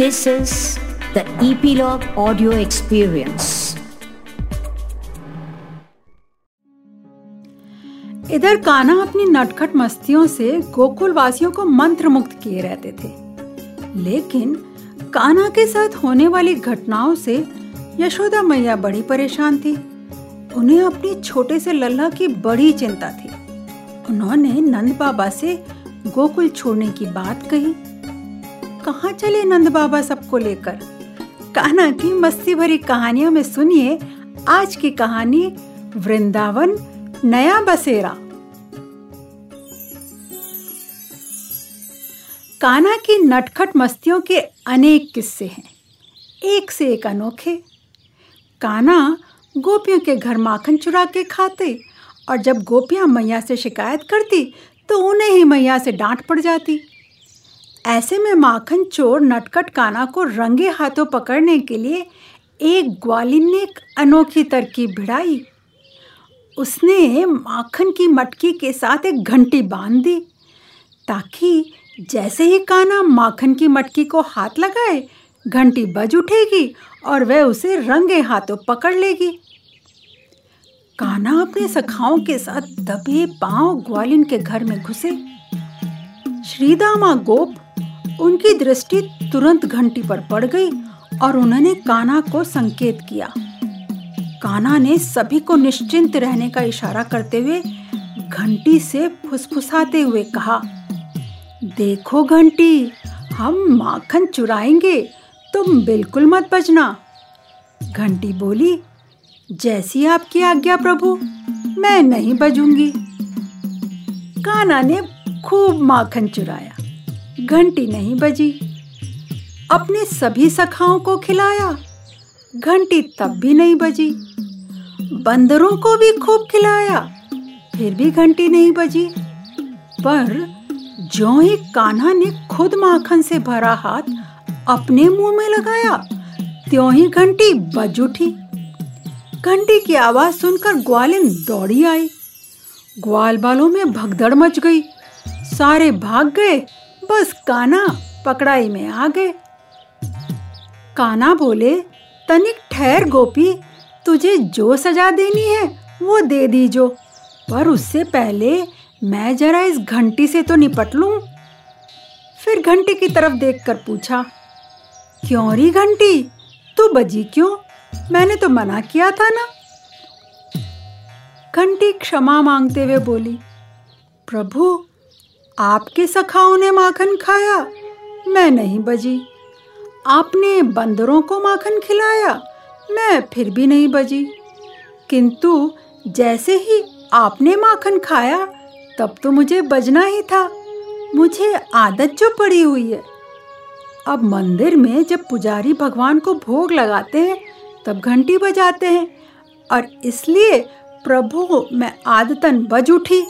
This is the Epilogue Audio Experience. इधर कान्हा अपनी नटखट मस्तियों से गोकुल वासियों को मंत्र मुक्त किए रहते थे। लेकिन कान्हा के साथ होने वाली घटनाओं से यशोदा मैया बड़ी परेशान थी। उन्हें अपनी छोटे से लल्ला की बड़ी चिंता थी। उन्होंने नंद बाबा से गोकुल छोड़ने की बात कही। कहाँ चले नंद बाबा सबको लेकर? कान्हा की मस्ती भरी कहानियों में सुनिए आज की कहानी, वृंदावन, नया बसेरा। कान्हा की नटखट मस्तियों के अनेक किस्से हैं। एक से एक अनोखे। कान्हा गोपियों के घर माखन चुरा के खाते और जब गोपियाँ मैया से शिकायत करती तो उन्हें ही मैया से डांट पड़ जाती। ऐसे में माखन चोर नटकट काना को रंगे हाथों पकड़ने के लिए एक ग्वालिन ने एक अनोखी तरकीब भिड़ाई। उसने माखन की मटकी के साथ एक घंटी बाँध दी ताकि जैसे ही काना माखन की मटकी को हाथ लगाए, घंटी बज उठेगी और वह उसे रंगे हाथों पकड़ लेगी। काना अपने सखाओं के साथ दबे पाँव ग्वालिन के घर में घुसे। श्रीदामा गोप उनकी दृष्टि तुरंत घंटी पर पड़ गई और उन्होंने काना को संकेत किया। काना ने सभी को निश्चिंत रहने का इशारा करते हुए घंटी से फुसफुसाते हुए कहा, देखो घंटी, हम माखन चुराएँगे, तुम बिल्कुल मत बजना। घंटी बोली, जैसी आपकी आज्ञा प्रभु, मैं नहीं बजूँगी। काना ने खूब माखन चुराया। घंटी नहीं बजी। अपने सभी सखाओं को खिलाया। घंटी तब भी नहीं बजी। बंदरों को भी खूब खिलाया। फिर भी घंटी नहीं बजी। पर जो ही कान्हा ने खुद माखन से भरा हाथ अपने मुँह में लगाया, त्यों ही घंटी बज उठी। घंटी की आवाज़ सुनकर ग्वालिन दौड़ी आई। ग्वाल बालों में भगदड़ मच गई। सारे भाग गए। बस काना पकड़ाई में आ गए। काना बोले, तनिक ठहर गोपी, तुझे जो सजा देनी है, वो दे दीजो। पर उससे पहले मैं जरा इस घंटी से तो निपट लूँ? फिर घंटी की तरफ़ देखकर पूछा, क्यों री घंटी? तू बजी क्यों? मैंने तो मना किया था ना? घंटी क्षमा मांगते हुए बोली, प्रभु आपके सखाओं ने माखन खाया? मैं नहीं बजी। आपने बंदरों को माखन खिलाया? मैं फिर भी नहीं बजी। किंतु जैसे ही आपने माखन खाया, तब तो मुझे बजना ही था। मुझे आदत जो पड़ी हुई है। अब मंदिर में जब पुजारी भगवान को भोग लगाते हैं, तब घंटी बजाते हैं, और इसलिए प्रभु, मैं आदतन बज उठी।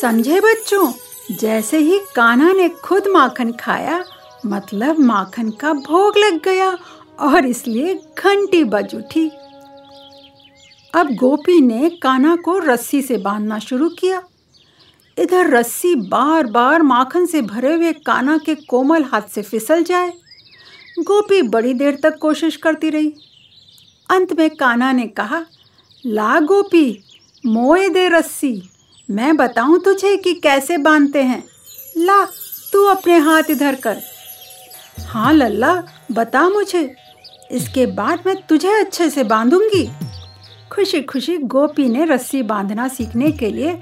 समझे बच्चों? जैसे ही कान्हा ने खुद माखन खाया मतलब माखन का भोग लग गया और इसलिए घंटी बज उठी। अब गोपी ने कान्हा को रस्सी से बांधना शुरू किया। इधर रस्सी बार बार माखन से भरे हुए कान्हा के कोमल हाथ से फिसल जाए, गोपी बड़ी देर तक कोशिश करती रही। अंत में कान्हा ने कहा, ला गोपी, मोए दे रस्सी। मैं बताऊँ तुझे कि कैसे बांधते हैं। ला, तू अपने हाथ इधर कर। हाँ लल्ला, बता मुझे। इसके बाद मैं तुझे अच्छे से बांधूँगी। खुशी खुशी गोपी ने रस्सी बांधना सीखने के लिए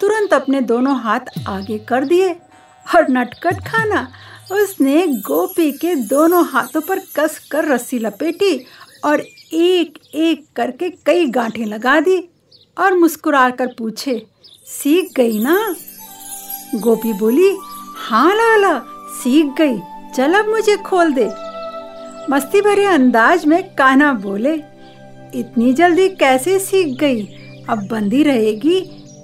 तुरंत अपने दोनों हाथ आगे कर दिए और नटकट खाना। उसने गोपी के दोनों हाथों पर कस कर रस्सी लपेटी और एक एक करके कई गांठें लगा दी और मुस्कुरा कर पूछे सीख गई ना? गोपी बोली हाँ लाला, सीख गई। चल अब मुझे खोल दे। मस्ती भरे अंदाज में कान्हा बोले, इतनी जल्दी कैसे सीख गई? अब बंदी रहेगी,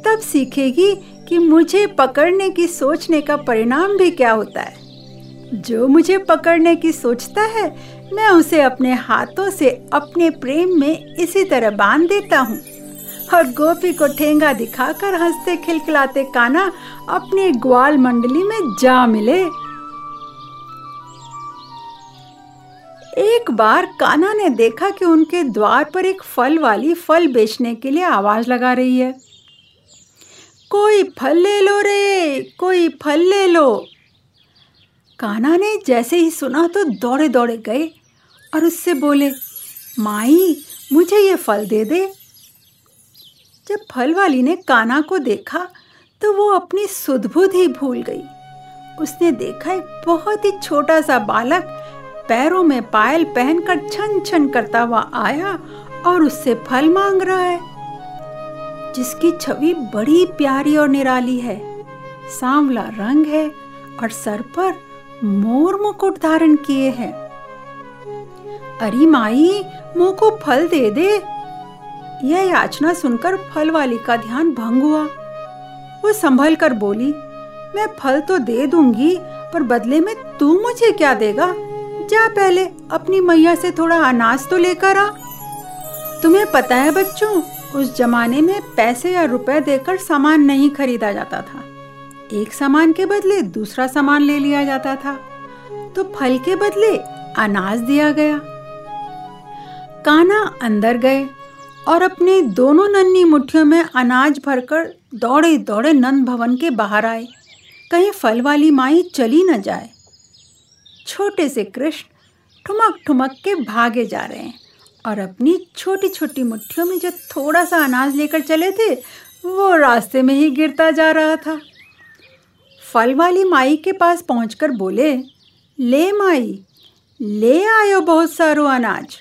तब सीखेगी कि मुझे पकड़ने की सोचने का परिणाम भी क्या होता है। जो मुझे पकड़ने की सोचता है, मैं उसे अपने हाथों से अपने प्रेम में इसी तरह बाँध देता हूँ। और गोपी को ठेंगा दिखाकर हँसते खिलखिलाते काना अपनी ग्वाल मंडली में जा मिले। एक बार काना ने देखा कि उनके द्वार पर एक फल वाली फल बेचने के लिए आवाज़ लगा रही है। कोई फल ले लो रे, कोई फल ले लो। काना ने जैसे ही सुना तो दौड़े दौड़े गए और उससे बोले, माई, मुझे ये फल दे दे। फल वाली ने काना को देखा तो वो अपनी सुधबुध ही भूल गई। उसने देखा एक बहुत ही छोटा सा बालक पैरों में पायल पहनकर छन छन करता हुआ आया और उससे फल मांग रहा है, जिसकी छवि बड़ी प्यारी और निराली है। सांवला रंग है और सर पर मोर मुकुट धारण किए हैं। अरे माई, मुँह को फल दे दे। यह याचना सुनकर फल वाली का ध्यान भंग हुआ। वो संभल कर बोली, मैं फल तो दे दूँगी, पर बदले में तू मुझे क्या देगा? जा पहले अपनी मैया से थोड़ा अनाज तो लेकर आ। तुम्हें पता है बच्चों, उस जमाने में पैसे या रुपए देकर सामान नहीं खरीदा जाता था। एक सामान के बदले दूसरा सामान ले लिया जाता था। तो फल के बदले अनाज दिया गया। काना अंदर गए। और अपने दोनों नन्ही मुट्ठियों में अनाज भरकर दौड़े दौड़े नंद भवन के बाहर आए। कहीं फल वाली माई चली न जाए। छोटे से कृष्ण ठुमक ठुमक के भागे जा रहे हैं और अपनी छोटी छोटी मुट्ठियों में जो थोड़ा सा अनाज लेकर चले थे, वो रास्ते में ही गिरता जा रहा था। फल वाली माई के पास पहुंचकर बोले, ले माई, ले आयो बहुत सारो अनाज।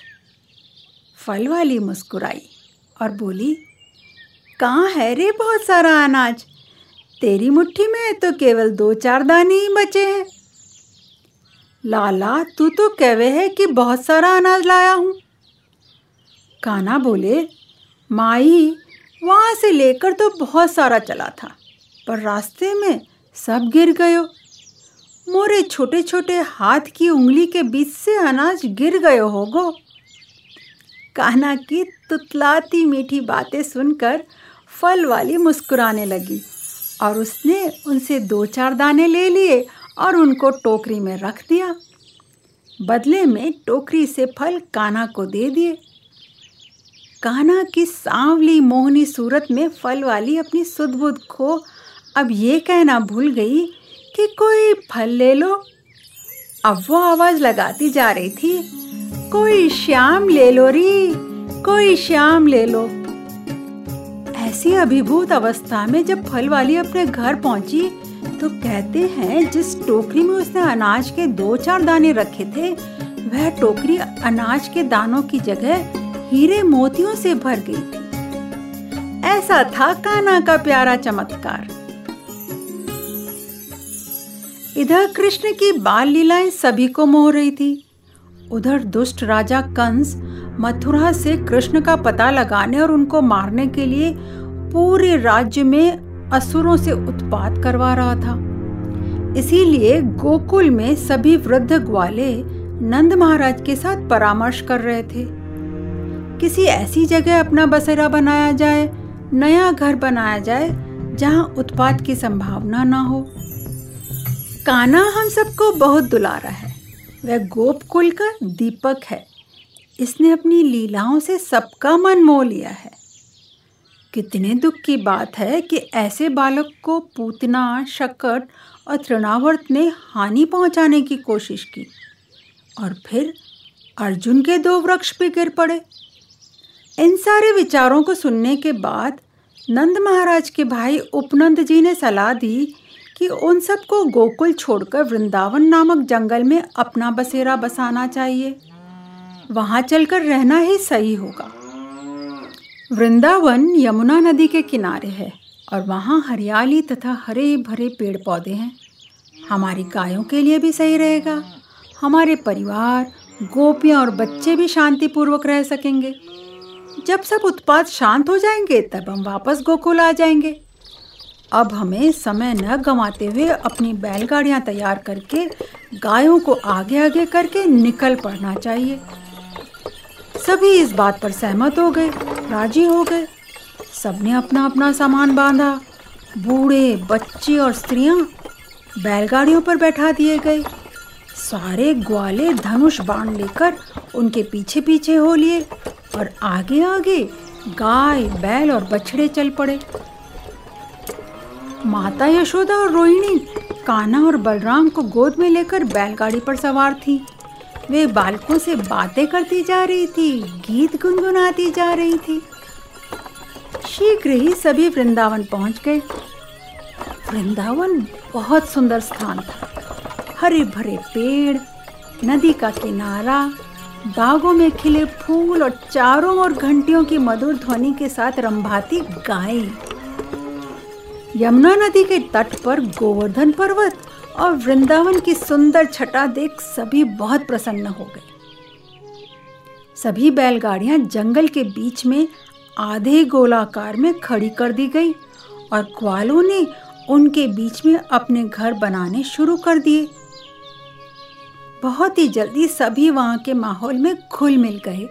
फल वाली मुस्कुराई। और बोली, कहाँ है रे बहुत सारा अनाज? तेरी मुट्ठी में तो केवल दो चार दाने ही बचे हैं। लाला, तू तो कहवे है कि बहुत सारा अनाज लाया हूँ। काना बोले, माई, वहाँ से लेकर तो बहुत सारा चला था, पर रास्ते में सब गिर गयो। मोरे छोटे छोटे हाथ की उंगली के बीच से अनाज गिर गयो होगो। काना की तुतलाती मीठी बातें सुनकर फल वाली मुस्कुराने लगी और उसने उनसे दो चार दाने ले लिए और उनको टोकरी में रख दिया। बदले में टोकरी से फल कान्हा को दे दिए। कान्हा की सांवली मोहनी सूरत में फल वाली अपनी सुदबुद खो अब ये कहना भूल गई कि कोई फल ले लो। अब वो आवाज़ लगाती जा रही थी कोई श्याम ले लो री, कोई श्याम ले लो। ऐसी अभिभूत अवस्था में जब फल वाली अपने घर पहुँची तो कहते हैं जिस टोकरी में उसने अनाज के दो चार दाने रखे थे, वह टोकरी अनाज के दानों की जगह हीरे मोतियों से भर गई थी। ऐसा था काना का प्यारा चमत्कार। इधर कृष्ण की बाल लीलाएँ सभी को मोह रही थी। उधर दुष्ट राजा कंस मथुरा से कृष्ण का पता लगाने और उनको मारने के लिए पूरे राज्य में असुरों से उत्पात करवा रहा था। इसीलिए गोकुल में सभी वृद्ध ग्वाले नंद महाराज के साथ परामर्श कर रहे थे। किसी ऐसी जगह अपना बसेरा बनाया जाए, नया घर बनाया जाए, जहाँ उत्पाद की संभावना ना हो। काना हम सबको बहुत दुलारा है। वह गोपकुल का दीपक है। इसने अपनी लीलाओं से सबका मन मोह लिया है। कितने दुख की बात है कि ऐसे बालक को पूतना, शकट और तृणावर्त ने हानि पहुँचाने की कोशिश की और फिर अर्जुन के दो वृक्ष भी गिर पड़े। इन सारे विचारों को सुनने के बाद नंद महाराज के भाई उपनंद जी ने सलाह दी कि उन सबको गोकुल छोड़कर वृंदावन नामक जंगल में अपना बसेरा बसाना चाहिए। वहाँ चलकर रहना ही सही होगा। वृंदावन यमुना नदी के किनारे है और वहाँ हरियाली तथा हरे भरे पेड़ पौधे हैं। हमारी गायों के लिए भी सही रहेगा। हमारे परिवार, गोपियाँ और बच्चे भी शांतिपूर्वक रह सकेंगे। जब सब उत्पाद शांत हो जाएँगे, तब हम वापस गोकुल आ जाएँगे। अब हमें समय न गंवाते हुए अपनी बैलगाड़ियाँ तैयार करके गायों को आगे आगे करके निकल पड़ना चाहिए। सभी इस बात पर सहमत हो गए, राज़ी हो गए। सबने अपना अपना सामान बांधा। बूढ़े, बच्चे और स्त्रियाँ बैलगाड़ियों पर बैठा दिए गए। सारे ग्वाले धनुष बाण लेकर उनके पीछे पीछे हो लिए और आगे आगे गाय, बैल और बछड़े चल पड़े। माता यशोदा और रोहिणी कान्हा और बलराम को गोद में लेकर बैलगाड़ी पर सवार थी। वे बालकों से बातें करती जा रही थी, गीत गुनगुनाती जा रही थी। शीघ्र ही सभी वृंदावन पहुँच गए। वृंदावन बहुत सुंदर स्थान था। हरे भरे पेड़, नदी का किनारा, बागों में खिले फूल और चारों ओर घंटियों की मधुर ध्वनि के साथ रंभाती गायें। यमुना नदी के तट पर गोवर्धन पर्वत और वृंदावन की सुंदर छटा देख सभी बहुत प्रसन्न हो गए। सभी बैलगाड़ियाँ जंगल के बीच में आधे गोलाकार में खड़ी कर दी गई और ग्वालों ने उनके बीच में अपने घर बनाने शुरू कर दिए। बहुत ही जल्दी सभी वहाँ के माहौल में घुल मिल गए।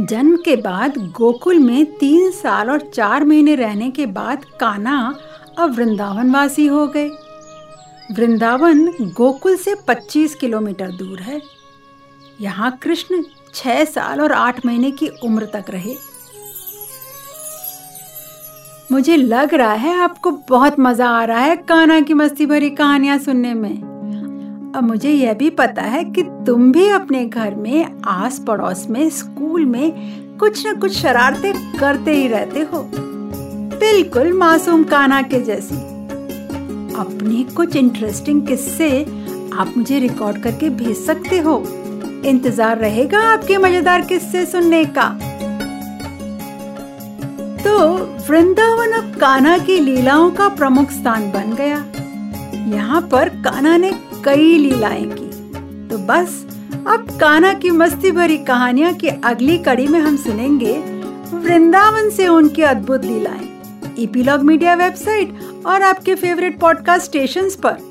जन्म के बाद गोकुल में तीन साल और चार महीने रहने के बाद काना अब वृंदावन वासी हो गए। वृंदावन गोकुल से 25 किलोमीटर दूर है। यहाँ कृष्ण छह साल और आठ महीने की उम्र तक रहे। मुझे लग रहा है आपको बहुत मज़ा आ रहा है काना की मस्ती भरी कहानियाँ सुनने में। अब मुझे यह भी पता है कि तुम भी अपने घर में आस पड़ोस में, स्कूल में कुछ न कुछ शरारतें करते ही रहते हो। बिल्कुल मासूम काना के जैसी। अपने कुछ इंटरेस्टिंग किस्से आप मुझे रिकॉर्ड करके भेज सकते हो। इंतज़ार रहेगा आपके मज़ेदार किस्से सुनने का। तो वृंदावन अब काना की लीलाओं का प्रमुख स्थान बन गया। यहाँ पर काना ने कई लीलाएँ की तो बस, अब काना की मस्ती भरी कहानियाँ की अगली कड़ी में हम सुनेंगे वृंदावन से उनकी अद्भुत लीलाएँ। ईपीलॉग मीडिया वेबसाइट और आपके फेवरेट पॉडकास्ट स्टेशंस पर।